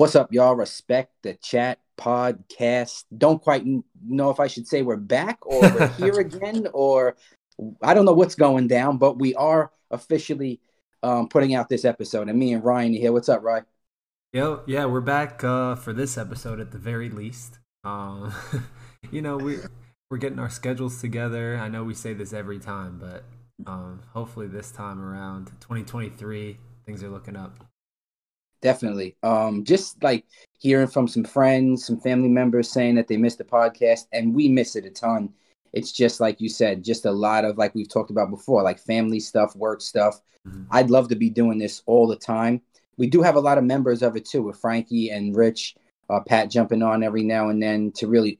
What's up, y'all? Respect the chat podcast. Don't quite know if I should say we're back or we're here again, or I don't know what's going down, but we are officially um, putting out this episode. And me and Ryan here. What's up, Ryan? Yo, yeah, we're back uh, for this episode at the very least. Um, you know, we we're getting our schedules together. I know we say this every time, but um, hopefully this time around, 2023, things are looking up. Definitely. Um, just like hearing from some friends, some family members saying that they missed the podcast, and we miss it a ton. It's just like you said, just a lot of like we've talked about before, like family stuff, work stuff. Mm-hmm. I'd love to be doing this all the time. We do have a lot of members of it too, with Frankie and Rich, uh, Pat jumping on every now and then to really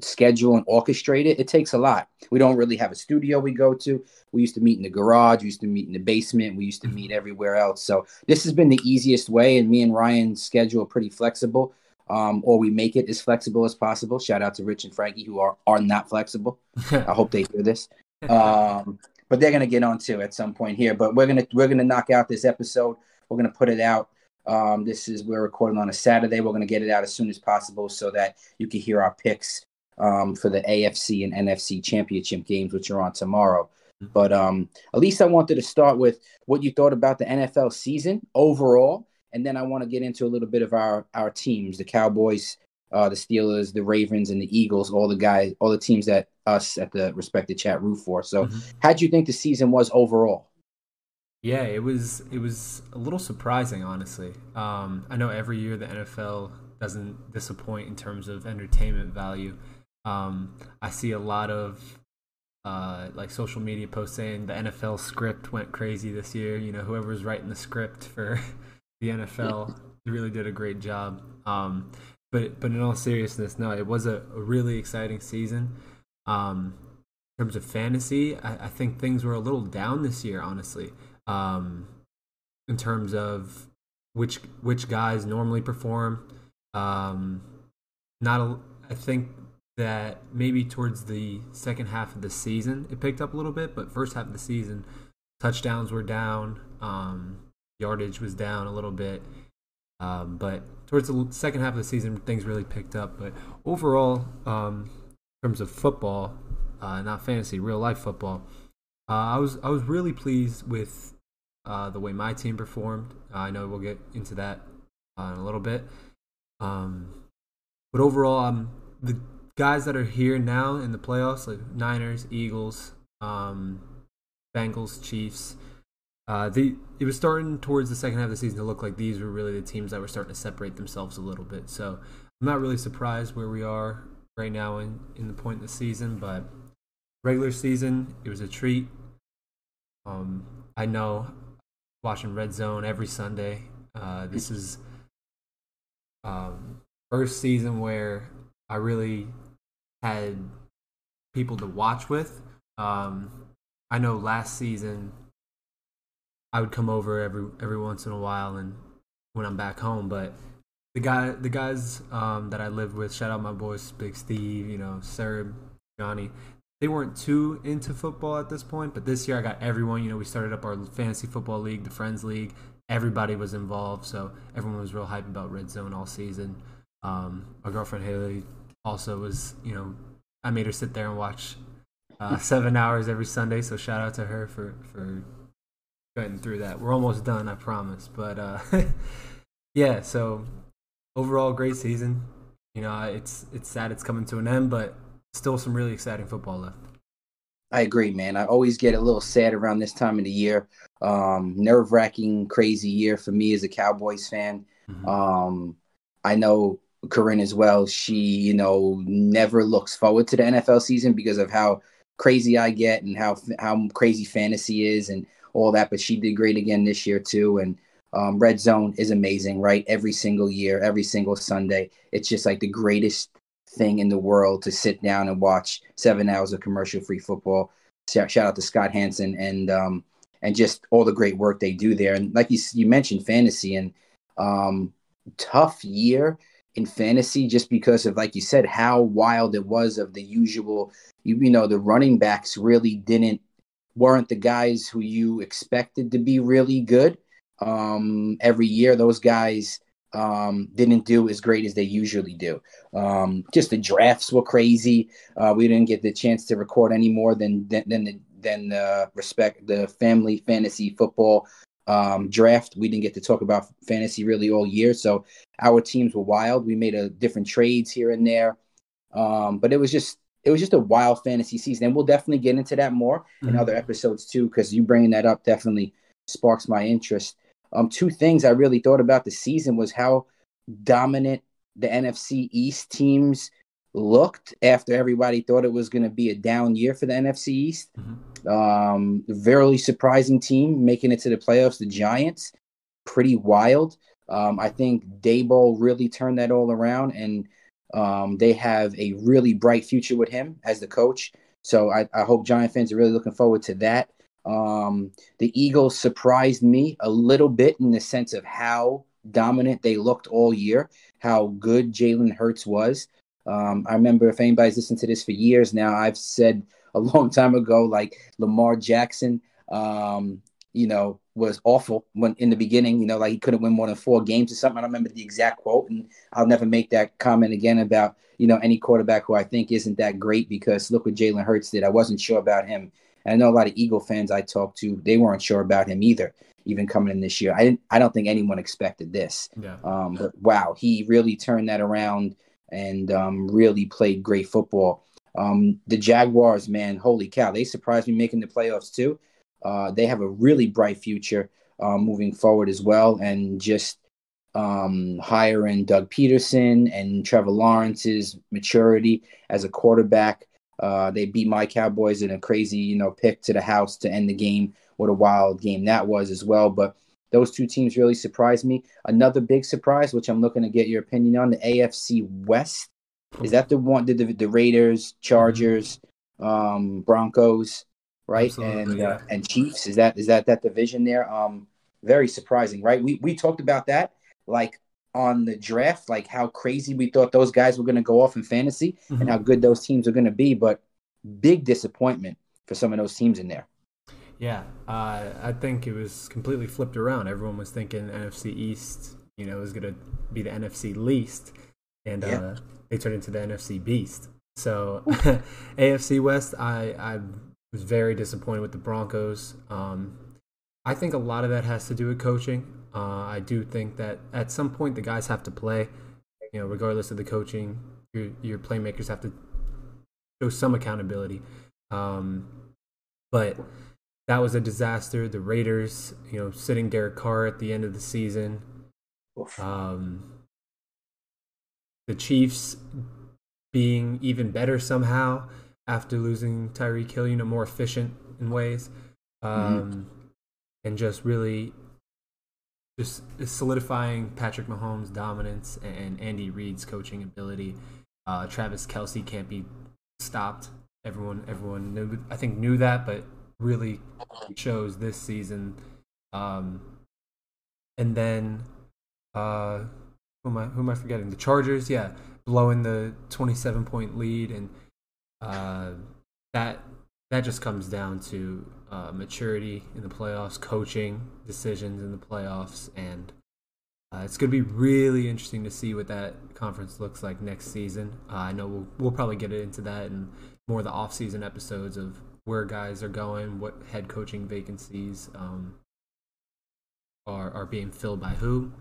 schedule and orchestrate it, it takes a lot. We don't really have a studio we go to. We used to meet in the garage, we used to meet in the basement, we used to meet everywhere else. So this has been the easiest way, and me and Ryan schedule pretty flexible. Um, or we make it as flexible as possible. Shout out to Rich and Frankie who are are not flexible. I hope they hear this. Um, but they're gonna get on to at some point here. But we're gonna we're gonna knock out this episode. We're gonna put it out um, this is we're recording on a Saturday. We're going to get it out as soon as possible so that you can hear our picks um, for the AFC and NFC championship games, which are on tomorrow. Mm-hmm. But um, at least I wanted to start with what you thought about the NFL season overall, and then I want to get into a little bit of our our teams, the Cowboys, uh, the Steelers, the Ravens, and the Eagles, all the guys, all the teams that us at the respected chat root for. So, mm-hmm. how do you think the season was overall? Yeah, it was it was a little surprising, honestly. Um, I know every year the NFL doesn't disappoint in terms of entertainment value. Um, I see a lot of uh, like social media posts saying the NFL script went crazy this year. You know, whoever's writing the script for the NFL really did a great job. Um, but but in all seriousness, no, it was a, really exciting season. Um, in terms of fantasy, I, I, think things were a little down this year, honestly. Um, in terms of which which guys normally perform. Um, not a, I think that maybe towards the second half of the season it picked up a little bit, but first half of the season touchdowns were down, um, yardage was down a little bit. Um, but towards the second half of the season, things really picked up. But overall, um, in terms of football, uh, not fantasy, real life football, uh, I was I was really pleased with uh, the way my team performed. I know we'll get into that uh, in a little bit. Um, but overall, um, the guys that are here now in the playoffs, like Niners, Eagles, um, Bengals, Chiefs. Uh, the it was starting towards the second half of the season to look like these were really the teams that were starting to separate themselves a little bit. So I'm not really surprised where we are right now in in the point in the season, but regular season it was a treat. Um, I know watching Red Zone every Sunday. Uh, this is um, first season where I really had people to watch with. Um, I know last season I would come over every every once in a while and when I'm back home, but the guy the guys um, that I lived with, shout out my boys Big Steve, you know, Serb, Johnny. They weren't too into football at this point, but this year I got everyone. You know, we started up our fantasy football league, the Friends League. Everybody was involved, so everyone was real hyped about Red Zone all season. Um, my girlfriend Haley also was, you know, I made her sit there and watch uh, seven hours every Sunday. So shout out to her for for getting through that. We're almost done, I promise. But uh, yeah, so overall, great season. You know, it's it's sad it's coming to an end, but still some really exciting football left. I agree, man. I always get a little sad around this time of the year. Um, nerve wracking, crazy year for me as a Cowboys fan. Mm-hmm. Um, I know Corinne as well. She, you know, never looks forward to the NFL season because of how crazy I get and how how crazy fantasy is and all that. But she did great again this year too. And um, Red Zone is amazing, right? Every single year, every single Sunday, it's just like the greatest thing in the world to sit down and watch seven hours of commercial free football. Shout out to Scott Hanson and um, and just all the great work they do there. And like you you mentioned, fantasy and um, tough year in fantasy just because of like you said how wild it was of the usual you, you know the running backs really didn't weren't the guys who you expected to be really good um every year those guys um, didn't do as great as they usually do. Um, just the drafts were crazy. Uh, we didn't get the chance to record any more than than than the, than uh, respect the family fantasy football um, draft. We didn't get to talk about fantasy really all year, so our teams were wild. We made a different trades here and there, um, but it was just it was just a wild fantasy season, and we'll definitely get into that more mm-hmm. in other episodes too, because you bringing that up definitely sparks my interest. Um, two things I really thought about the season was how dominant the NFC East teams looked after everybody thought it was going to be a down year for the NFC East. Mm-hmm. Um, very surprising team making it to the playoffs. The Giants, pretty wild. Um, I think Daboll really turned that all around, and um, they have a really bright future with him as the coach. So I, I hope Giant fans are really looking forward to that. Um, the Eagles surprised me a little bit in the sense of how dominant they looked all year, how good Jalen Hurts was. Um, I remember if anybody's listened to this for years now, I've said a long time ago, like Lamar Jackson, um, you know, was awful when in the beginning, you know, like he couldn't win more than four games or something. I don't remember the exact quote, and I'll never make that comment again about, you know, any quarterback who I think isn't that great because look what Jalen Hurts did. I wasn't sure about him and I know a lot of Eagle fans I talked to, they weren't sure about him either, even coming in this year. I didn't I don't think anyone expected this. Yeah. Um, but wow, he really turned that around and um, really played great football. Um, the Jaguars, man, holy cow, they surprised me making the playoffs too. Uh, they have a really bright future uh, moving forward as well, and just um, hiring Doug Pederson and Trevor Lawrence's maturity as a quarterback uh, they beat my Cowboys in a crazy, you know, pick to the house to end the game. What a wild game that was as well. But those two teams really surprised me. Another big surprise, which I'm looking to get your opinion on, the AFC West. Is that the one? The, the, the Raiders, Chargers, um, Broncos, right, Absolutely, and yeah. uh, and Chiefs. Is that is that that division there? Um, very surprising, right? We we talked about that like on the draft, like how crazy we thought those guys were going to go off in fantasy mm-hmm. and how good those teams are going to be, but big disappointment for some of those teams in there. Yeah, uh, I think it was completely flipped around. Everyone was thinking NFC East, you know, was going to be the NFC least, and yeah. uh, they turned into the NFC beast. So AFC West, I I was very disappointed with the Broncos. Um, I think a lot of that has to do with coaching. Uh, I do think that at some point the guys have to play. You know, regardless of the coaching, your your playmakers have to show some accountability. Um, but that was a disaster. The Raiders, you know, sitting Derek Carr at the end of the season. Um, the Chiefs being even better somehow after losing Tyreek Hill, you know, more efficient in ways. Mm-hmm. Um, mm-hmm. And just really just solidifying Patrick Mahomes' dominance and Andy Reid's coaching ability. Uh, Travis Kelce can't be stopped. Everyone, everyone knew, I think knew that, but really shows this season. Um, and then, uh, who am I? Who am I forgetting? The Chargers, yeah, blowing the twenty-seven point lead, and uh, that that just comes down to uh, maturity in the playoffs, coaching decisions in the playoffs, and uh, it's going to be really interesting to see what that conference looks like next season. Uh, I know we'll we'll probably get into that in more of the off-season episodes of where guys are going, what head coaching vacancies um, are are being filled by who,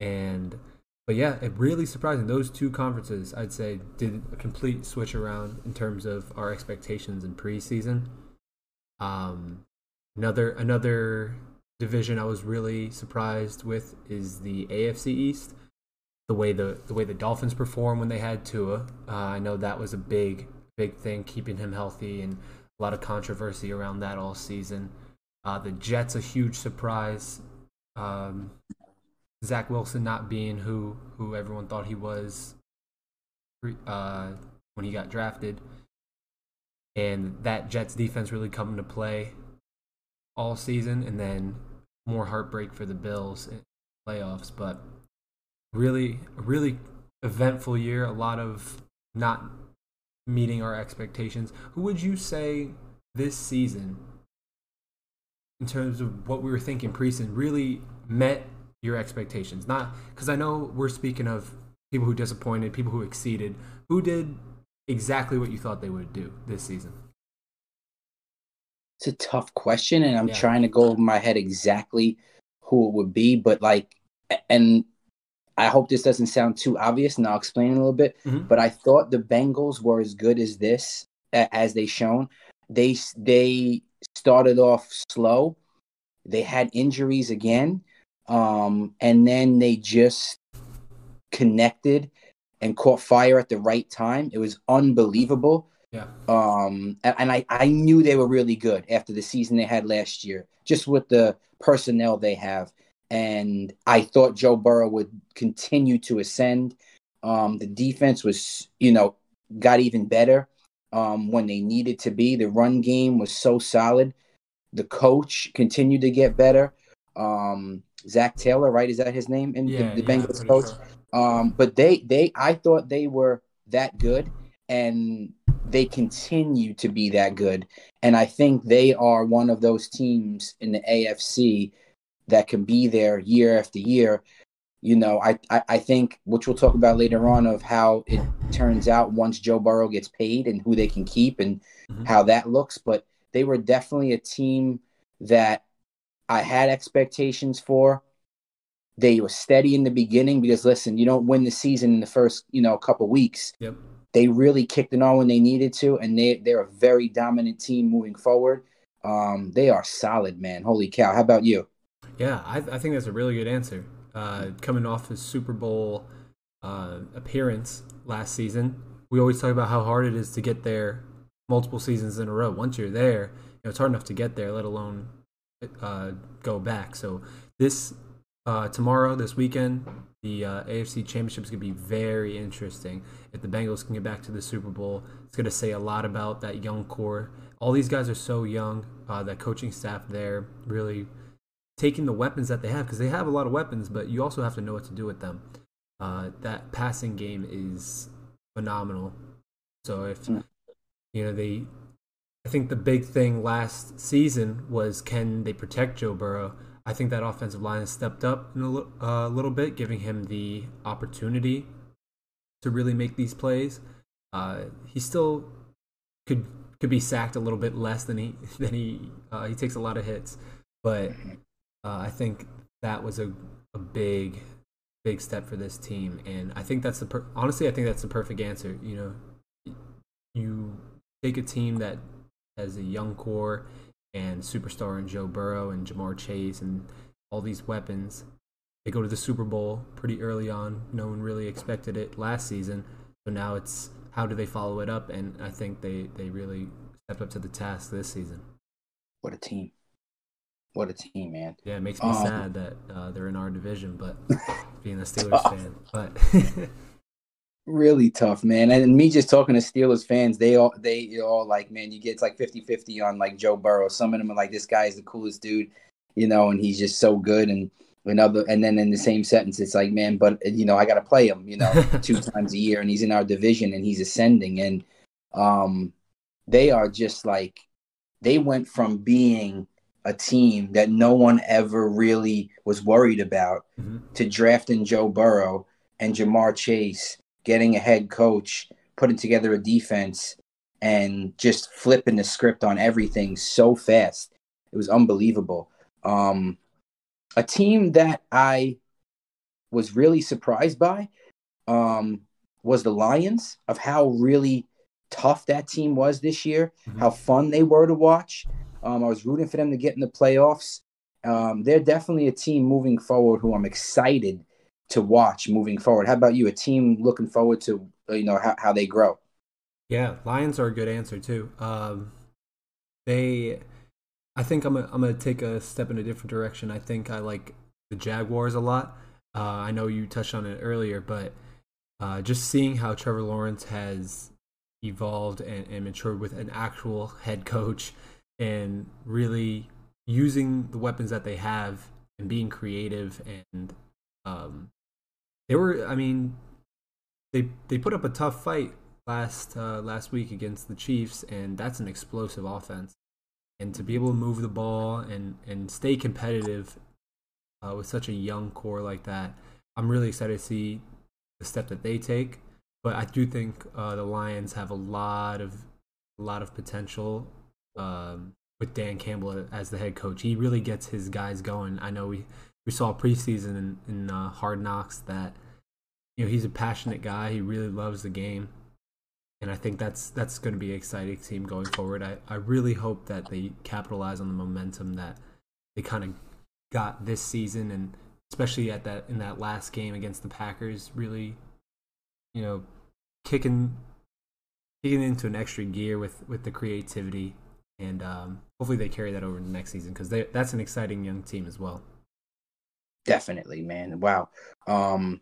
and but yeah, it really surprising. Those two conferences, I'd say, did a complete switch around in terms of our expectations in preseason. Um, another another division I was really surprised with is the AFC East. The way the the way the Dolphins perform when they had Tua, uh, I know that was a big big thing, keeping him healthy, and a lot of controversy around that all season. Uh, the Jets a huge surprise. Um, Zach Wilson not being who who everyone thought he was uh, when he got drafted and that Jets defense really coming to play all season, and then more heartbreak for the Bills in playoffs. But really, really eventful year. A lot of not meeting our expectations. Who would you say this season, in terms of what we were thinking preseason, really met your expectations? Not because I know we're speaking of people who disappointed, people who exceeded. Who did exactly what you thought they would do this season? It's a tough question, and I'm yeah. trying to go over my head exactly who it would be, but like, and I hope this doesn't sound too obvious, and I'll explain a little bit. Mm-hmm. But I thought the Bengals were as good as this as they shown. They they started off slow. They had injuries again, um, and then they just connected and caught fire at the right time. It was unbelievable. Yeah. Um, and, and I, I knew they were really good after the season they had last year, just with the personnel they have. And I thought Joe Burrow would continue to ascend. Um, the defense was, you know, got even better um, when they needed to be. The run game was so solid. The coach continued to get better. Um, Zac Taylor, right? Is that his name? In yeah, the, the yeah, Bengals coach. Sure. Um, but they, they, I thought they were that good, and they continue to be that good. And I think they are one of those teams in the AFC that can be there year after year. You know, I, I, I think, which we'll talk about later on, of how it turns out once Joe Burrow gets paid and who they can keep and mm-hmm. how that looks. But they were definitely a team that I had expectations for. They were steady in the beginning because listen, you don't win the season in the first, you know, couple weeks. Yep. They really kicked it on when they needed to, and they they're a very dominant team moving forward. Um, they are solid, man. Holy cow! How about you? Yeah, I, I think that's a really good answer. Uh, coming off his Super Bowl uh, appearance last season, we always talk about how hard it is to get there multiple seasons in a row. Once you're there, you know, it's hard enough to get there, let alone uh, go back. So this uh, tomorrow, this weekend, the uh, AFC Championship is going to be very interesting. If the Bengals can get back to the Super Bowl, it's going to say a lot about that young core. All these guys are so young. Uh, that coaching staff there really taking the weapons that they have because they have a lot of weapons, but you also have to know what to do with them. Uh, that passing game is phenomenal. So if mm. you know they, I think the big thing last season was can they protect Joe Burrow? I think that offensive line has stepped up in a uh, little bit, giving him the opportunity to really make these plays. Uh, he still could could be sacked a little bit less than he than he uh, he takes a lot of hits, but uh, I think that was a a big big step for this team, and I think that's the per- honestly I think that's the perfect answer. You know, you take a team that has a young core and superstar in Joe Burrow and Ja'Marr Chase and all these weapons. They go to the Super Bowl pretty early on. No one really expected it last season. So now it's how do they follow it up? And I think they, they really stepped up to the task this season. What a team. What a team, man. Yeah, it makes me um, sad that uh, they're in our division, but being a Steelers fan. But really tough, man. And me just talking to Steelers fans, they all they all like, man, you get it's like 50-50 on like Joe Burrow. Some of them are like, this guy is the coolest dude, you know, and he's just so good. And another, and then in the same sentence, it's like, man, but you know, I got to play him, you know, two times a year, and he's in our division and he's ascending, and um, they are just like, they went from being a team that no one ever really was worried about mm-hmm. to drafting Joe Burrow and Ja'Marr Chase getting a head coach, putting together a defense, and just flipping the script on everything so fast. It was unbelievable. Um, a team that I was really surprised by um, was the Lions of how really tough that team was this year, mm-hmm. how fun they were to watch. Um, I was rooting for them to get in the playoffs. Um, they're definitely a team moving forward who I'm excited to watch moving forward. How about you? A team looking forward to you know how, how they grow. Yeah, Lions are a good answer too. Um, they, I think I'm a, I'm gonna take a step in a different direction. I think I like the Jaguars a lot. Uh, I know you touched on it earlier, but uh, just seeing how Trevor Lawrence has evolved and, and matured with an actual head coach and really using the weapons that they have and being creative and um, they were, I mean, they they put up a tough fight last uh, last week against the Chiefs, and that's an explosive offense. And to be able to move the ball and and stay competitive uh, with such a young core like that. I'm really excited to see the step that they take. But I do think uh, the Lions have a lot of a lot of potential um, with Dan Campbell as the head coach. He really gets his guys going. I know we, we saw preseason in, in uh, Hard Knocks that you know he's a passionate guy. He really loves the game, and I think that's that's going to be an exciting team going forward. I, I really hope that they capitalize on the momentum that they kind of got this season, and especially at that in that last game against the Packers, really, you know, kicking kicking into an extra gear with with the creativity and um, hopefully they carry that over to next season because that's an exciting young team as well. Definitely, man. Wow. Um,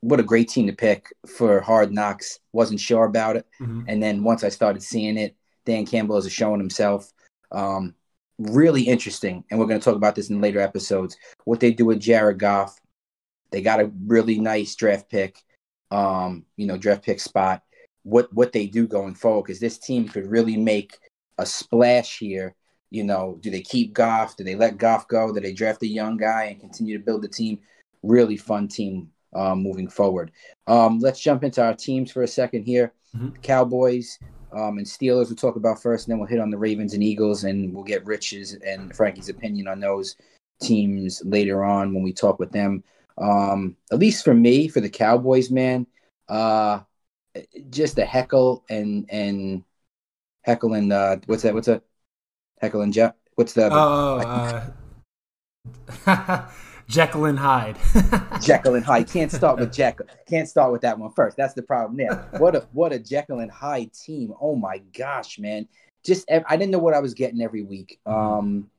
what a great team to pick for Hard Knocks. Wasn't sure about it, mm-hmm. and then once I started seeing it, Dan Campbell is showing himself. Um, really interesting, and we're going to talk about this in later episodes. What they do with Jared Goff, they got a really nice draft pick, um, you know, draft pick spot. What what they do going forward because this team could really make a splash here. You know, do they keep Goff? Do they let Goff go? Do they draft a young guy and continue to build the team? Really fun team um, moving forward. Um, let's jump into our teams for a second here. Mm-hmm. Cowboys um, and Steelers we'll talk about first, and then we'll hit on the Ravens and Eagles, and we'll get Rich's and Frankie's opinion on those teams later on when we talk with them. Um, at least for me, for the Cowboys, man, uh, just a heckle and and heckle and uh, what's that? What's that? Heckle and Jeff. What's the? Oh, uh, Jekyll and Hyde. Jekyll and Hyde. Can't start with Jekyll. Can't start with that one first. That's the problem there. What a what a Jekyll and Hyde team. Oh my gosh, man. Just I didn't know what I was getting every week. Mm-hmm. Um,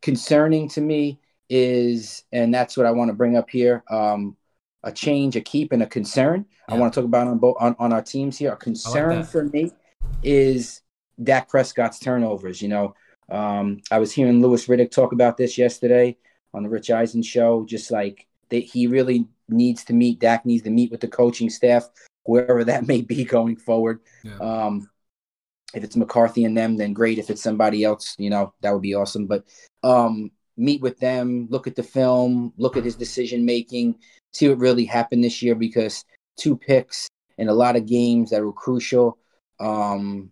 concerning to me is, and that's what I want to bring up here. Um, a change, a keep, and a concern. Yeah. I want to talk about on both on, on our teams here. A concern like for me is Dak Prescott's turnovers. You know, um, I was hearing Louis Riddick talk about this yesterday on the Rich Eisen show. Just like that, he really needs to meet. Dak needs to meet with the coaching staff, whoever that may be going forward. Yeah. Um, if it's McCarthy and them, then great. If it's somebody else, you know, that would be awesome. But um, meet with them, look at the film, look at his decision making, see what really happened this year because two picks in a lot of games that were crucial. Um,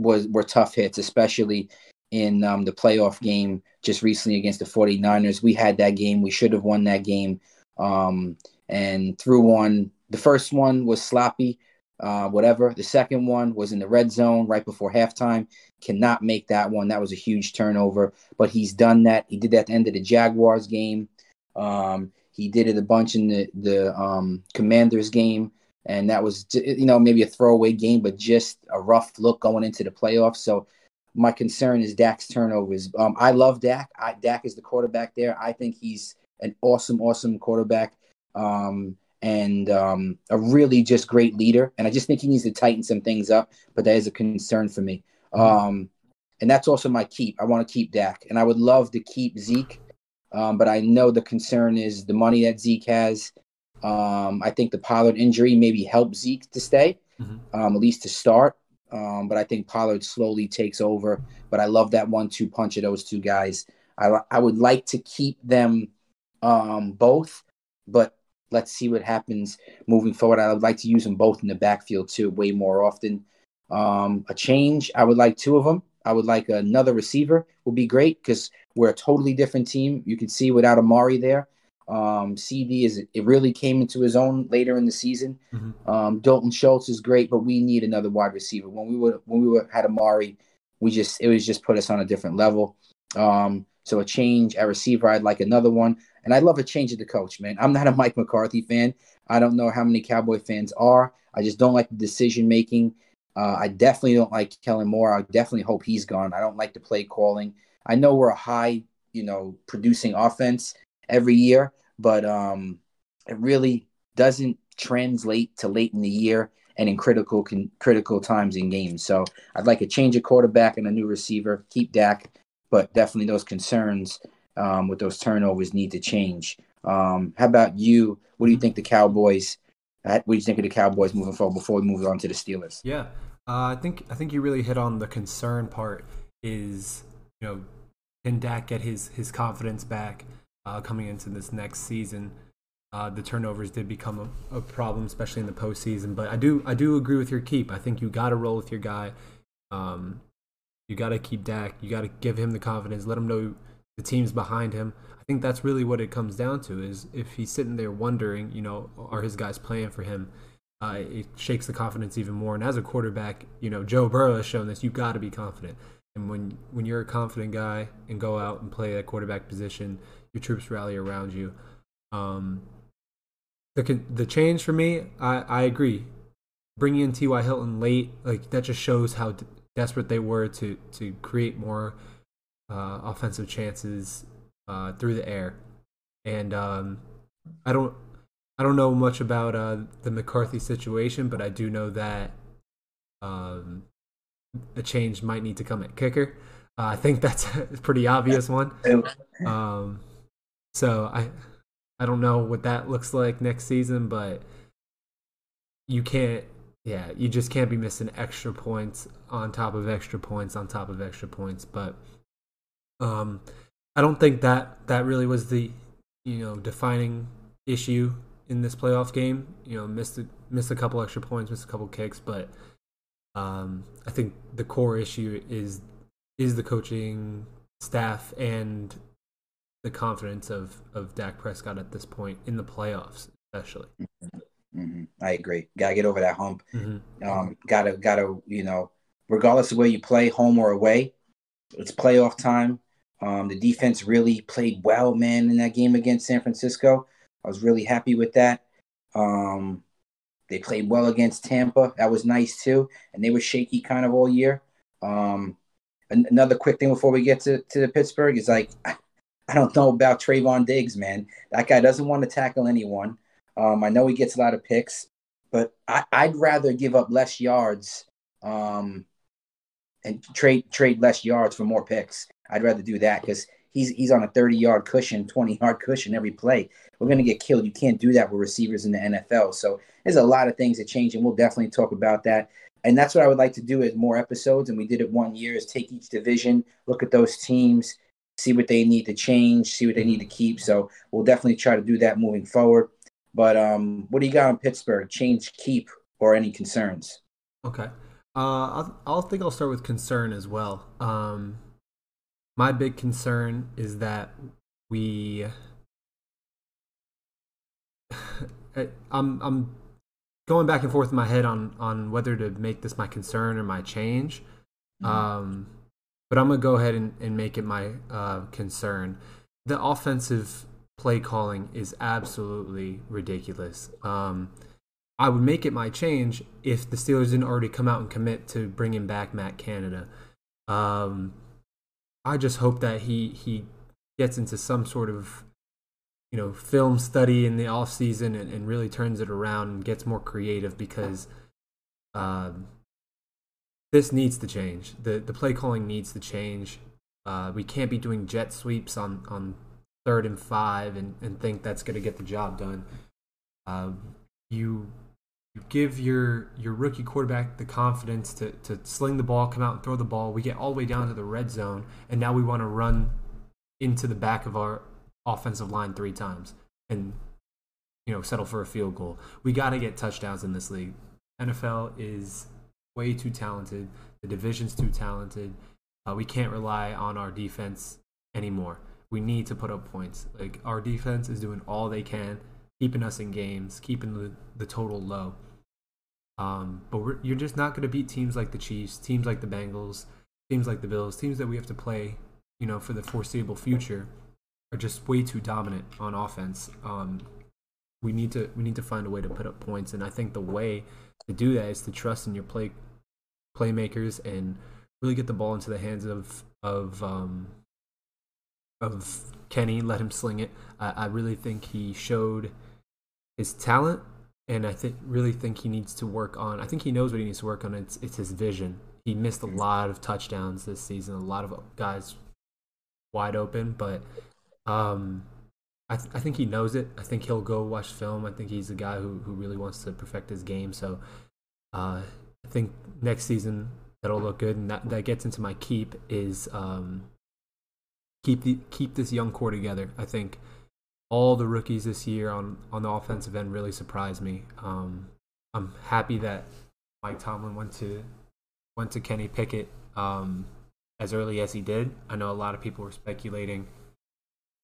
was were tough hits, especially in um, the playoff game just recently against the 49ers. We had that game. We should have won that game. Um, and threw one, the first one was sloppy, uh, whatever. The second one was in the red zone right before halftime. Cannot make that one. That was a huge turnover, but he's done that. He did that at the end of the Jaguars game. Um, he did it a bunch in the, the um, Commanders game and that was you know maybe a throwaway game, but just a rough look going into the playoffs. So my concern is Dak's turnovers. Um, I love Dak. I, Dak is the quarterback there. I think he's an awesome, awesome quarterback, um, and um, a really just great leader. And I just think he needs to tighten some things up. But that is a concern for me. Um, and that's also my keep. I want to keep Dak, and I would love to keep Zeke. Um, but I know the concern is the money that Zeke has um, I think the Pollard injury maybe helped Zeke to stay, mm-hmm. um, at least to start. Um, but I think Pollard slowly takes over. But I love that one-two punch of those two guys. I I would like to keep them um, both, but let's see what happens moving forward. I would like to use them both in the backfield too, way more often. Um, a change, I would like two of them. I would like another receiver would be great because we're a totally different team. You can see without Amari there, um, CeeDee is it really came into his own later in the season. Mm-hmm. Um, Dalton Schultz is great, but we need another wide receiver. When we were when we were had Amari, we just it was just put us on a different level. Um, so a change at receiver, I'd like another one, and I'd love a change of the coach, man. I'm not a Mike McCarthy fan. I don't know how many Cowboy fans are. I just don't like the decision making. Uh, I definitely don't like Kellen Moore. I definitely hope he's gone. I don't like the play calling. I know we're a high, you know, producing offense every year, but um, it really doesn't translate to late in the year and in critical con- critical times in games. So I'd like a change of quarterback and a new receiver. Keep Dak, but definitely those concerns um, with those turnovers need to change. Um, how about you? What do you think the Cowboys? What do you think of the Cowboys moving forward before we move on to the Steelers? Yeah, uh, I think I think you really hit on the concern part. Is you know, can Dak get his his confidence back? Uh, coming into this next season. Uh, the turnovers did become a, a, problem, especially in the postseason. But I do I do agree with your keep. I think you got to roll with your guy. Um, you got to keep Dak. You got to give him the confidence. Let him know the team's behind him. I think that's really what it comes down to. Is if he's sitting there wondering, you know, are his guys playing for him? Uh, it shakes the confidence even more. And as a quarterback, you know, Joe Burrow has shown this. You got to be confident. And when when you're a confident guy and go out and play that quarterback position, your troops rally around you. Um, the the change for me, I I agree. Bringing in T.Y. Hilton late, like that just shows how d- desperate they were to to create more uh, offensive chances uh, through the air. And um, I don't I don't know much about uh, the McCarthy situation, but I do know that um, a change might need to come at kicker. Uh, I think that's a pretty obvious one. Um, so I I don't know what that looks like next season, but you can't yeah, you just can't be missing extra points on top of extra points on top of extra points. But um I don't think that that really was the you know defining issue in this playoff game. You know, missed a, missed a couple extra points, missed a couple kicks, but um, I think the core issue is is the coaching staff and the confidence of of Dak Prescott at this point in the playoffs, especially. Mm-hmm. I agree. Gotta get over that hump. Mm-hmm. Um, gotta gotta you know, regardless of where you play, home or away, it's playoff time. Um, the defense really played well, man, in that game against San Francisco. I was really happy with that. Um, they played well against Tampa. That was nice too, and they were shaky kind of all year. Um, another quick thing before we get to, to the Pittsburgh is like I don't know about Trevon Diggs, man. That guy doesn't want to tackle anyone. Um, I know he gets a lot of picks, but I, would rather give up less yards um, and trade trade less yards for more picks. I'd rather do that because he's he's on a 30 yard cushion, 20 yard cushion every play. We're gonna get killed. You can't do that with receivers in the NFL. So there's a lot of things that change, and we'll definitely talk about that. And that's what I would like to do is more episodes, and we did it one year. Is take each division, look at those teams, see what they need to change, see what they need to keep. So we'll definitely try to do that moving forward. But um, what do you got on Pittsburgh? Change, keep, or any concerns? Okay. Uh, I'll, I'll think I'll start with concern as well. Um, my big concern is that we. I'm I'm going back and forth in my head on on whether to make this my concern or my change. Mm-hmm. Um, but I'm gonna go ahead and, and make it my uh, concern. The offensive play calling is absolutely ridiculous. Um, I would make it my change if the Steelers didn't already come out and commit to bringing back Matt Canada. Um, I just hope that he he gets into some sort of you know film study in the off season and, and really turns it around and gets more creative because um, this needs to change. The the play calling needs to change. Uh, we can't be doing jet sweeps on, on third and five and, and think that's going to get the job done. Uh, you you give your your rookie quarterback the confidence to, to sling the ball, come out and throw the ball. We get all the way down to the red zone, and now we want to run into the back of our offensive line three times and you know settle for a field goal. We got to get touchdowns in this league. NFL is way too talented. The division's too talented. Uh, we can't rely on our defense anymore. We need to put up points. Like our defense is doing all they can, keeping us in games, keeping the, the total low. Um, but you're just not going to beat teams like the Chiefs, teams like the Bengals, teams like the Bills, teams that we have to play, you know, for the foreseeable future, are just way too dominant on offense. Um, we need to we need to find a way to put up points, and I think the way to do that is to trust in your play playmakers and really get the ball into the hands of of um, of Kenny. Let him sling it. I, I really think he showed his talent, and I think really think he needs to work on. I think he knows what he needs to work on. It's it's his vision. He missed a lot of touchdowns this season. A lot of guys wide open, but um, I, th- I think he knows it. I think he'll go watch film. I think he's a guy who, who really wants to perfect his game. So uh, I think next season that'll look good, and that, that gets into my keep is um, keep the keep this young core together. I think all the rookies this year on on the offensive end really surprised me. Um, I'm happy that Mike Tomlin went to went to Kenny Pickett um, as early as he did. I know a lot of people were speculating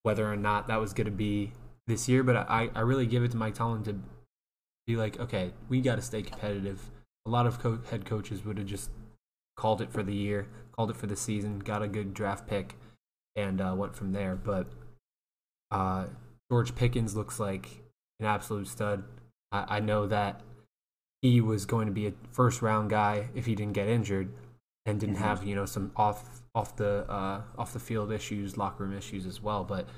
whether or not that was going to be this year, but I, I really give it to Mike Tomlin to be like, okay, we got to stay competitive. A lot of co- head coaches would have just called it for the year, called it for the season, got a good draft pick, and uh, went from there. But uh, George Pickens looks like an absolute stud. I, I know that he was going to be a first round guy if he didn't get injured and didn't mm-hmm. have you know some off off the uh, off the field issues, locker room issues as well. But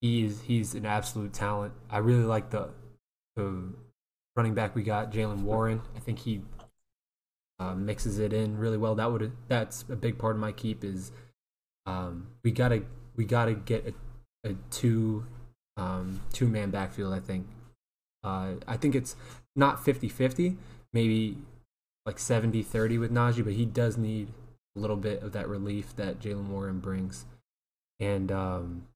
he's he's an absolute talent. I really like the the running back we got, Jaylen Warren. I think he uh, mixes it in really well. That would that's a big part of my keep is um, we gotta we gotta get a, a two um, two man backfield. I think uh, I think it's not 50-50, maybe like 70-30 with Najee, but he does need a little bit of that relief that Jaylen Warren brings. And um,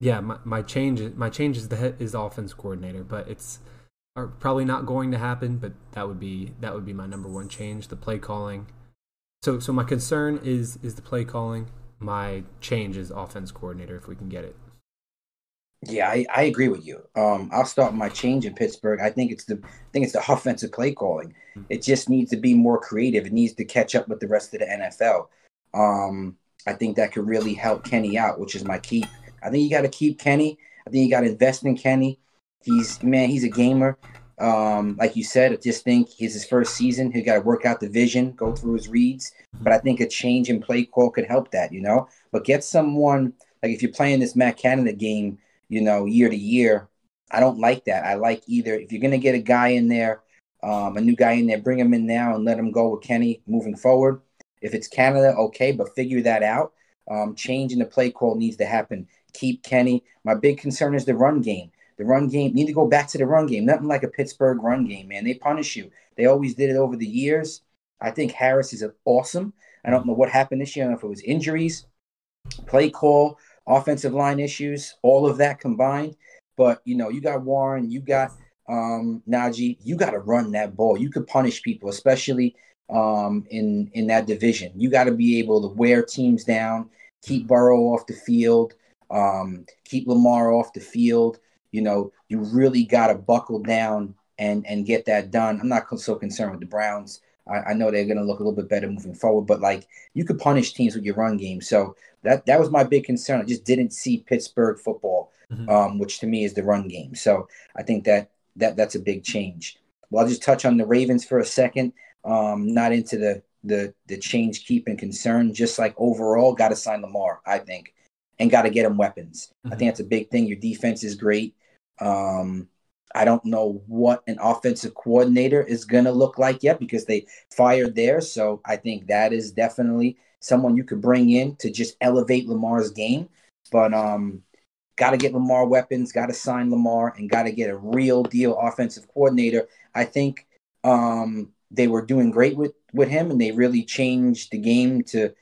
yeah, my, my change my change is the is the offense coordinator, but it's probably not going to happen. But that would be that would be my number one change, the play calling. So so my concern is is the play calling. My change is offense coordinator if we can get it. Yeah, I, I agree with you. Um, I'll start my change in Pittsburgh. I think it's the I think it's the offensive play calling. Mm-hmm. It just needs to be more creative. It needs to catch up with the rest of the NFL. Um, I think that could really help Kenny out, which is my key I think you got to keep Kenny. I think you got to invest in Kenny. He's man, he's a gamer. Um, like you said, I just think it's his first season. He got to work out the vision, go through his reads. But I think a change in play call could help that, you know. But get someone like if you're playing this Matt Canada game, you know, year to year. I don't like that. I like either if you're gonna get a guy in there, um, a new guy in there, bring him in now and let him go with Kenny moving forward. If it's Canada, okay, but figure that out. Um, change in the play call needs to happen keep Kenny. My big concern is the run game. The run game need to go back to the run game. Nothing like a Pittsburgh run game, man. They punish you. They always did it over the years. I think Harris is awesome. I don't know what happened this year. I don't know if it was injuries, play call, offensive line issues, all of that combined. But you know, you got Warren, you got um, Najee. You got to run that ball. You could punish people, especially um, in in that division. You got to be able to wear teams down, keep Burrow off the field um, keep Lamar off the field. You know, you really got to buckle down and and get that done. I'm not so concerned with the Browns. I, I know they're going to look a little bit better moving forward, but like you could punish teams with your run game. So that that was my big concern. I just didn't see Pittsburgh football, mm-hmm. um, which to me is the run game. So I think that that that's a big change. Well, I'll just touch on the Ravens for a second. Um, not into the the the change keeping concern. Just like overall, got to sign Lamar. I think and got to get him weapons. Mm-hmm. I think that's a big thing. Your defense is great. Um, I don't know what an offensive coordinator is going to look like yet because they fired there. So I think that is definitely someone you could bring in to just elevate Lamar's game. But um, got to get Lamar weapons, got to sign Lamar, and got to get a real deal offensive coordinator. I think um, they were doing great with with him, and they really changed the game to,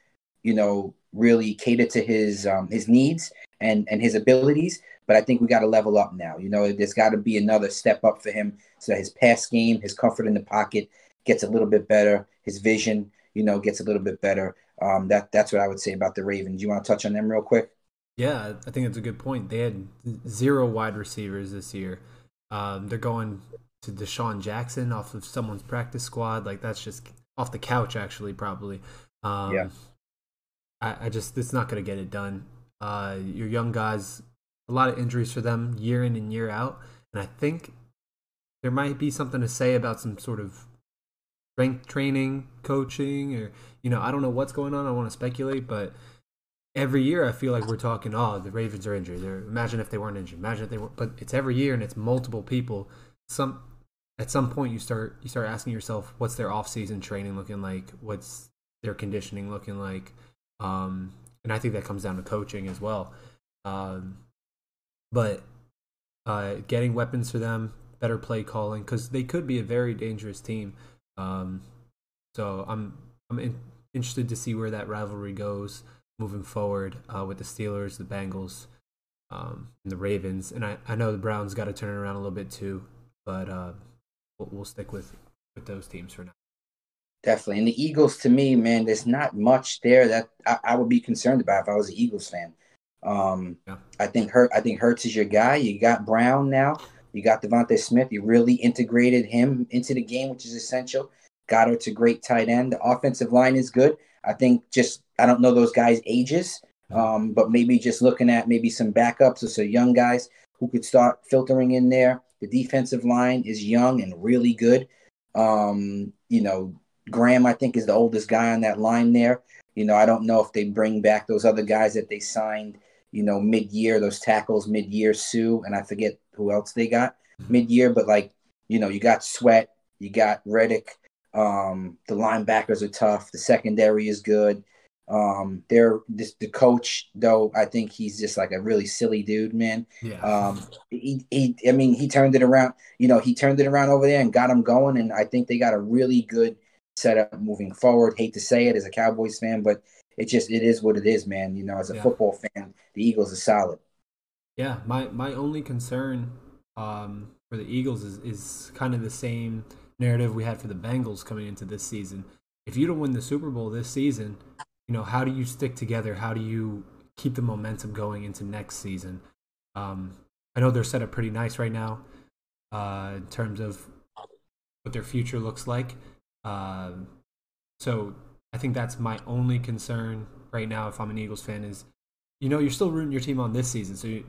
you know, really cater to his um, his needs and and his abilities. But I think we got to level up now. You know, there's got to be another step up for him so his pass game, his comfort in the pocket gets a little bit better. His vision, you know, gets a little bit better. Um, that that's what I would say about the Ravens. You want to touch on them real quick? Yeah, I think that's a good point. They had zero wide receivers this year. Um, they're going to DeSean Jackson off of someone's practice squad. Like that's just off the couch, actually, probably. Um, yeah. I, I just it's not going to get it done. Uh, your young guys, a lot of injuries for them year in and year out, and I think there might be something to say about some sort of strength training, coaching, or you know, I don't know what's going on. I want to speculate, but every year I feel like we're talking, oh, the Ravens are injured. They're, imagine if they weren't injured. Imagine if they were. But it's every year and it's multiple people. Some at some point you start you start asking yourself, what's their off season training looking like? What's their conditioning looking like? Um, and I think that comes down to coaching as well. Um, but uh, getting weapons for them, better play calling, because they could be a very dangerous team. Um, so I'm I'm in, interested to see where that rivalry goes moving forward uh, with the Steelers, the Bengals. um, and the Ravens. And I, I know the Browns got to turn it around a little bit too, but uh, we'll, we'll stick with with those teams for now. Definitely. And the Eagles, to me, man, there's not much there that I, I would be concerned about if I was an Eagles fan. Um, yeah. I think Hurt. I think Hurts is your guy. You got Brown now. You got DeVonta Smith. You really integrated him into the game, which is essential. Goedert's a great tight end. The offensive line is good. I think just I don't know those guys' ages, um, but maybe just looking at maybe some backups or some young guys who could start filtering in there. The defensive line is young and really good. Um, you know, Graham, I think, is the oldest guy on that line there. You know, I don't know if they bring back those other guys that they signed, you know, mid year, those tackles mid year, Suh, and I forget who else they got mm-hmm. mid year, but like, you know, you got Sweat, you got Reddick, um, the linebackers are tough, the secondary is good. Um, they're this, the coach though. I think he's just like a really silly dude, man. Yeah. Um, he, he, I mean, he turned it around. You know, he turned it around over there and got them going. And I think they got a really good setup moving forward. Hate to say it as a Cowboys fan, but it just it is what it is, man. You know, as a yeah. football fan, the Eagles are solid. Yeah, my my only concern um, for the Eagles is is kind of the same narrative we had for the Bengals coming into this season. If you don't win the Super Bowl this season, you know how do you stick together? How do you keep the momentum going into next season? Um, I know they're set up pretty nice right now uh, in terms of what their future looks like. Um, so I think that's my only concern right now. If I'm an Eagles fan, is you know you're still rooting your team on this season, so you,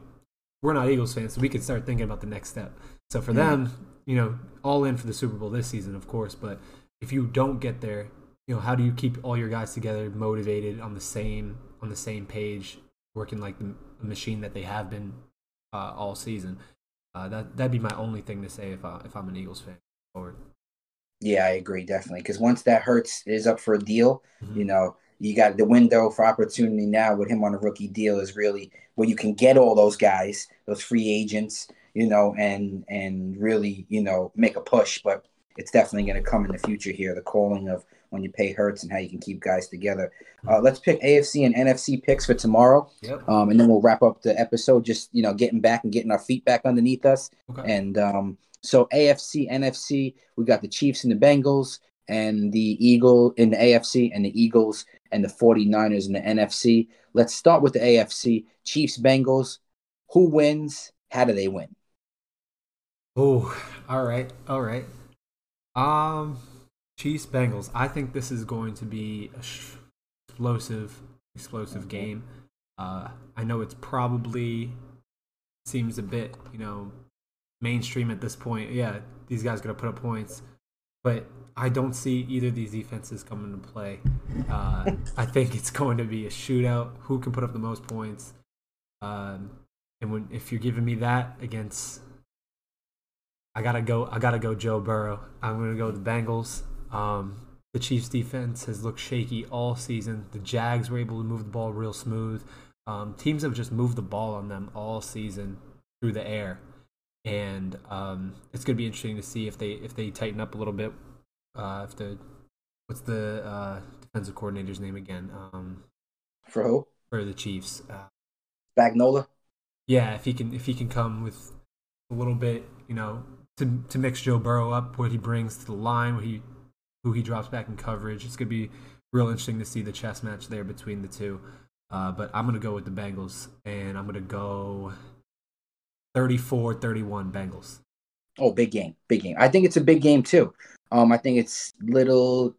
we're not Eagles fans, so we can start thinking about the next step. So for mm-hmm. them, you know, all in for the Super Bowl this season, of course. But if you don't get there, you know, how do you keep all your guys together, motivated on the same on the same page, working like the, the machine that they have been uh, all season? Uh, that that'd be my only thing to say if I, if I'm an Eagles fan forward. Yeah, I agree definitely because once that Hurts is up for a deal, mm-hmm. you know, you got the window for opportunity now with him on a rookie deal is really where you can get all those guys, those free agents, you know, and and really, you know, make a push. But it's definitely going to come in the future here. The calling of when you pay Hurts and how you can keep guys together. Uh, mm-hmm. let's pick AFC and NFC picks for tomorrow, yep. um, and then we'll wrap up the episode. Just you know, getting back and getting our feet back underneath us, okay. and um, so AFC, NFC, we got the Chiefs and the Bengals, and the Eagle in the AFC, and the Eagles and the 49ers in the NFC. Let's start with the AFC. Chiefs, Bengals. Who wins? How do they win? Oh, all right, all right. Um, Chiefs, Bengals. I think this is going to be a explosive, explosive game. Uh, I know it's probably seems a bit, you know, mainstream at this point. Yeah, these guys going to put up points, but I don't see either of these defenses coming to play. Uh, I think it's going to be a shootout. Who can put up the most points? Um, and when if you're giving me that against, I gotta go. I gotta go Joe Burrow. I'm gonna go the Bengals. Um, the Chiefs' defense has looked shaky all season. The Jags were able to move the ball real smooth. Um, teams have just moved the ball on them all season through the air and um, it's going to be interesting to see if they if they tighten up a little bit. Uh, if the what's the uh, defensive coordinator's name again? Um, for who? For the Chiefs. Uh, Spagnuolo. Yeah, if he can if he can come with a little bit, you know, to to mix Joe Burrow up, what he brings to the line, what he who he drops back in coverage. It's going to be real interesting to see the chess match there between the two. Uh, but I'm going to go with the Bengals, and I'm going to go 34 31 Bengals. Oh, big game. Big game. I think it's a big game too. Um, I think it's little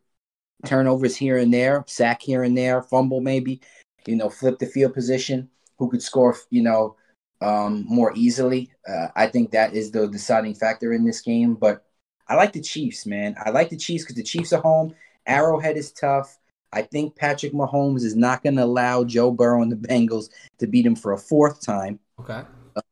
turnovers here and there, sack here and there, fumble maybe, you know, flip the field position, who could score, you know, um, more easily. Uh, I think that is the deciding factor in this game. But I like the Chiefs, man. I like the Chiefs because the Chiefs are home. Arrowhead is tough. I think Patrick Mahomes is not going to allow Joe Burrow and the Bengals to beat him for a fourth time. Okay.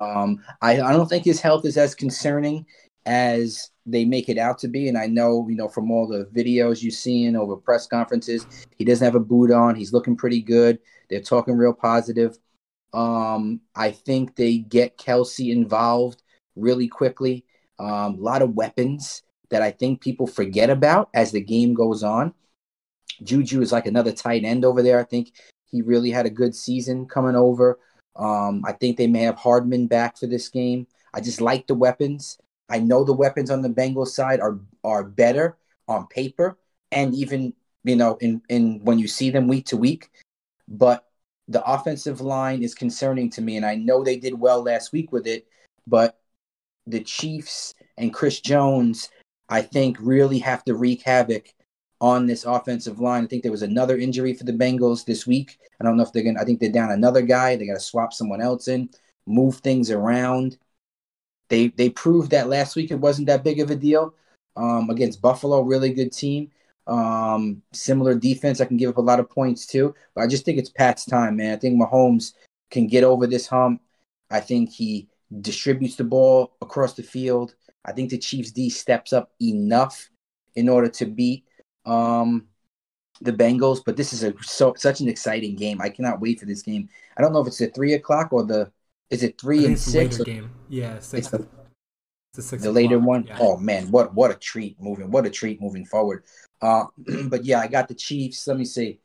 Um, I, I don't think his health is as concerning as they make it out to be. And I know, you know, from all the videos you've seen over press conferences, he doesn't have a boot on. He's looking pretty good. They're talking real positive. Um, I think they get Kelce involved really quickly. Um, a lot of weapons that I think people forget about as the game goes on. Juju is like another tight end over there. I think he really had a good season coming over. Um, I think they may have Hardman back for this game. I just like the weapons. I know the weapons on the Bengals side are are better on paper and even you know in in when you see them week to week, but the offensive line is concerning to me, and I know they did well last week with it, but the Chiefs and Chris Jones, I think, really have to wreak havoc on this offensive line. I think there was another injury for the Bengals this week. I don't know if they're gonna. I think they're down another guy. They got to swap someone else in, move things around. They they proved that last week it wasn't that big of a deal um, against Buffalo. Really good team. Um, similar defense. I can give up a lot of points too, but I just think it's Pat's time, man. I think Mahomes can get over this hump. I think he distributes the ball across the field. I think the Chiefs D steps up enough in order to beat um, the Bengals. But this is a so such an exciting game. I cannot wait for this game. I don't know if it's the three o'clock or the is it three and six? later game. Yeah, six. It's the, it's the, six the later one. Yeah. Oh man, what what a treat moving. What a treat moving forward. Uh, but yeah, I got the Chiefs. Let me see.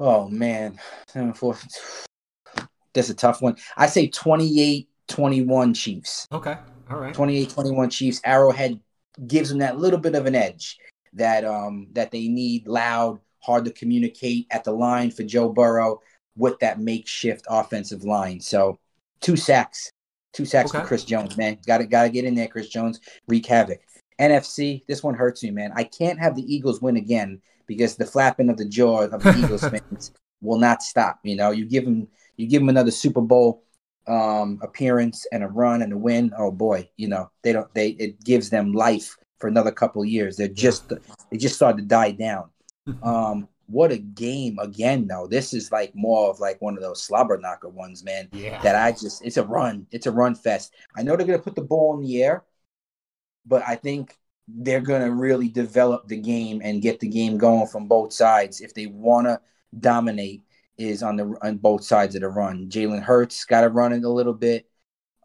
Oh man, that's a tough one. I say 28-21 Chiefs. Okay. All right. 28-21 Chiefs. Arrowhead gives them that little bit of an edge that um that they need loud, hard to communicate at the line for Joe Burrow with that makeshift offensive line. So two sacks. Two sacks okay. for Chris Jones, man. Gotta gotta get in there, Chris Jones. Wreak havoc. NFC, this one hurts me, man. I can't have the Eagles win again because the flapping of the jaw of the Eagles fans will not stop. You know, you give them you give them another Super Bowl um, appearance and a run and a win. Oh boy, you know they don't. They it gives them life for another couple years. They're just they just started to die down. Um, what a game again though. This is like more of like one of those slobber knocker ones, man. Yeah. That I just it's a run. It's a run fest. I know they're gonna put the ball in the air, but I think they're gonna really develop the game and get the game going from both sides if they wanna dominate is on the on both sides of the run. Jalen Hurts got to run it a little bit.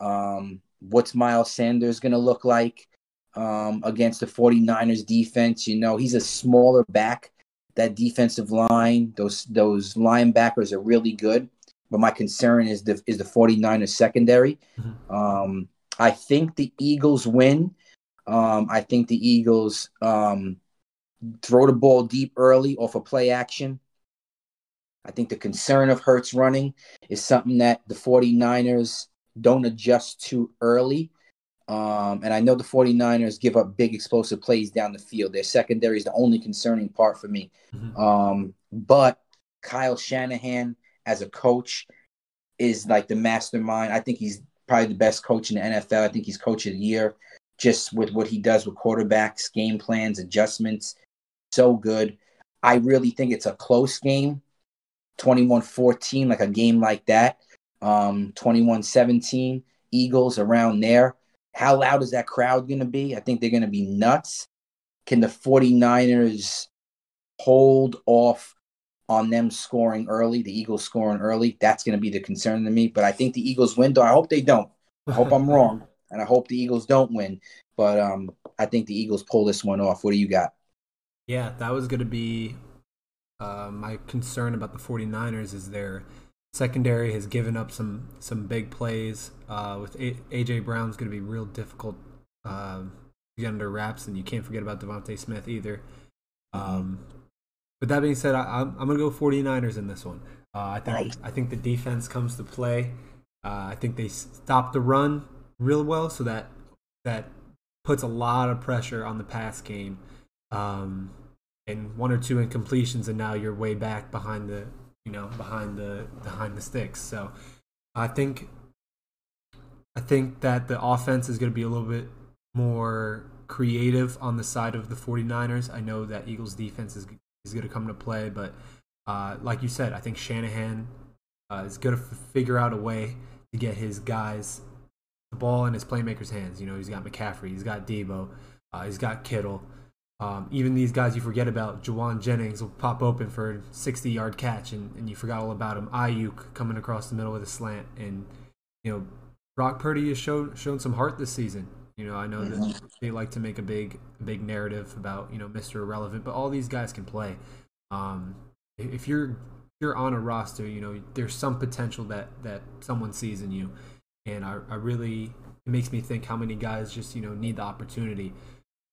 Um, what's Miles Sanders going to look like um, against the 49ers defense? You know, he's a smaller back. That defensive line, those those linebackers are really good. But my concern is the is the 49ers secondary. Mm-hmm. Um, I think the Eagles win. Um, I think the Eagles um, throw the ball deep early off a of play action. I think the concern of Hurts running is something that the 49ers don't adjust to early. Um, and I know the 49ers give up big explosive plays down the field. Their secondary is the only concerning part for me. Mm-hmm. Um, but Kyle Shanahan as a coach is like the mastermind. I think he's probably the best coach in the NFL. I think he's coach of the year just with what he does with quarterbacks, game plans, adjustments. So good. I really think it's a close game. 21-14, like a game like that. Um, 21-17, Eagles around there. How loud is that crowd going to be? I think they're going to be nuts. Can the 49ers hold off on them scoring early, the Eagles scoring early? That's going to be the concern to me. But I think the Eagles win, though. I hope they don't. I hope I'm wrong, and I hope the Eagles don't win. But um, I think the Eagles pull this one off. What do you got? Yeah, that was going to be uh, my concern about the 49ers is their secondary has given up some some big plays. Uh, with a- AJ Brown's going to be real difficult uh, to get under wraps, and you can't forget about DeVonta Smith either. Um, but that being said, I, am going to go 49ers in this one. Uh, I think I think the defense comes to play. Uh, I think they stop the run real well, so that that puts a lot of pressure on the pass game. Um, and one or two incompletions, and now you're way back behind the you know behind the behind the sticks. So I think I think that the offense is going to be a little bit more creative on the side of the 49ers. I know that Eagles defense is is going to come to play, but uh, like you said, I think Shanahan uh, is going to f- figure out a way to get his guys the ball in his playmakers' hands. You know, he's got McCaffrey, he's got Deebo, uh, he's got Kittle. Um, even these guys you forget about, Jauan Jennings will pop open for a 60 yard catch, and, and you forgot all about him. Aiyuk coming across the middle with a slant, and you know Brock Purdy has shown shown some heart this season. You know, I know that mm-hmm. they like to make a big big narrative about you know Mr. Irrelevant, but all these guys can play. Um, if you're you're on a roster, you know, there's some potential that that someone sees in you, and I, I really it makes me think how many guys just you know need the opportunity.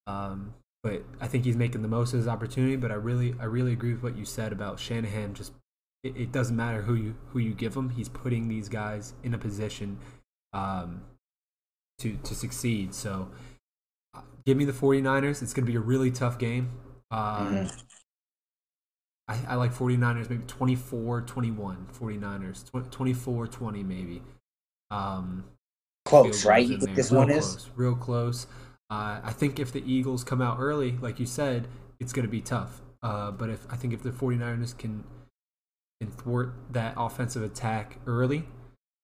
Um, but I think he's making the most of his opportunity. But I really I really agree with what you said about Shanahan. Just it, it doesn't matter who you who you give him. He's putting these guys in a position um, to to succeed. So uh, give me the 49ers. It's going to be a really tough game. Um, mm-hmm. I, I like 49ers maybe 24 21 49ers 24 20 maybe um close right this real one close, is real close uh, i think if the eagles come out early like you said it's going to be tough uh, but if i think if the 49ers can can thwart that offensive attack early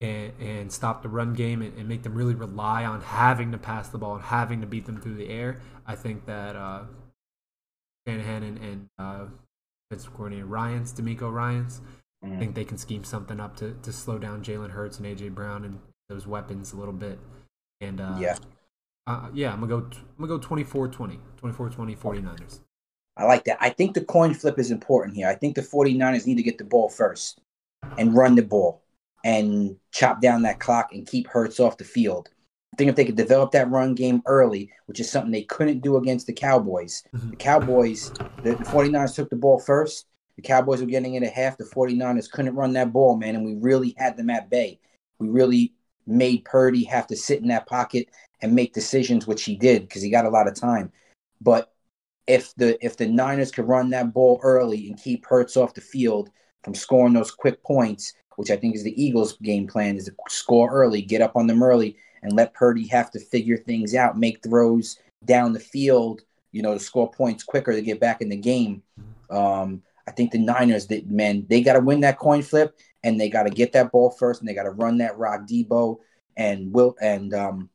and, and stop the run game and, and, make them really rely on having to pass the ball and having to beat them through the air, I think that uh, Shanahan and, and uh, defensive coordinator Ryans, DeMeco Ryans. Mm. I think they can scheme something up to, to slow down Jalen Hurts and AJ Brown and those weapons a little bit. And uh, yeah, uh, yeah, I'm gonna go. I'm gonna go 24-20, 24-20 49ers. I like that. I think the coin flip is important here. I think the 49ers need to get the ball first and run the ball and chop down that clock and keep Hurts off the field. I think if they could develop that run game early, which is something they couldn't do against the Cowboys, mm-hmm. the Cowboys, the, the 49ers took the ball first. The Cowboys were getting it at half. The 49ers couldn't run that ball, man, and we really had them at bay. We really made Purdy have to sit in that pocket and make decisions, which he did because he got a lot of time. But if the if the Niners could run that ball early and keep Hurts off the field from scoring those quick points, which I think is the Eagles' game plan, is to score early, get up on them early, and let Purdy have to figure things out, make throws down the field, you know, to score points quicker to get back in the game. Um, I think the Niners, that man, they got to win that coin flip, and they got to get that ball first, and they got to run that rock Deebo and Will and um,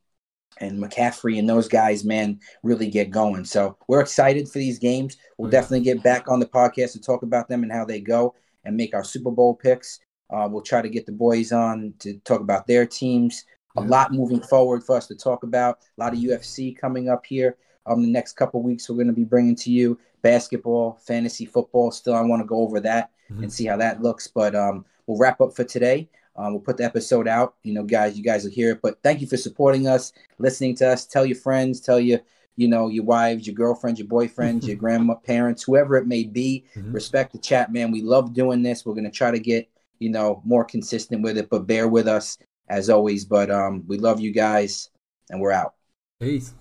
and McCaffrey and those guys, man, really get going. So we're excited for these games. We'll definitely get back on the podcast to talk about them and how they go and make our Super Bowl picks. Uh, we'll try to get the boys on to talk about their teams. A lot moving forward for us to talk about. A lot of UFC coming up here. Um, the next couple weeks, we're going to be bringing to you basketball, fantasy football. Still, I want to go over that mm-hmm. and see how that looks. But um, we'll wrap up for today. Um, we'll put the episode out. You know, guys, you guys will hear it. But thank you for supporting us, listening to us. Tell your friends, tell your, you know, your wives, your girlfriends, your boyfriends, your grandma, parents, whoever it may be. Mm-hmm. Respect the chat, man. We love doing this. We're going to try to get, you know, more consistent with it, but bear with us as always. But um, we love you guys, and we're out. Peace.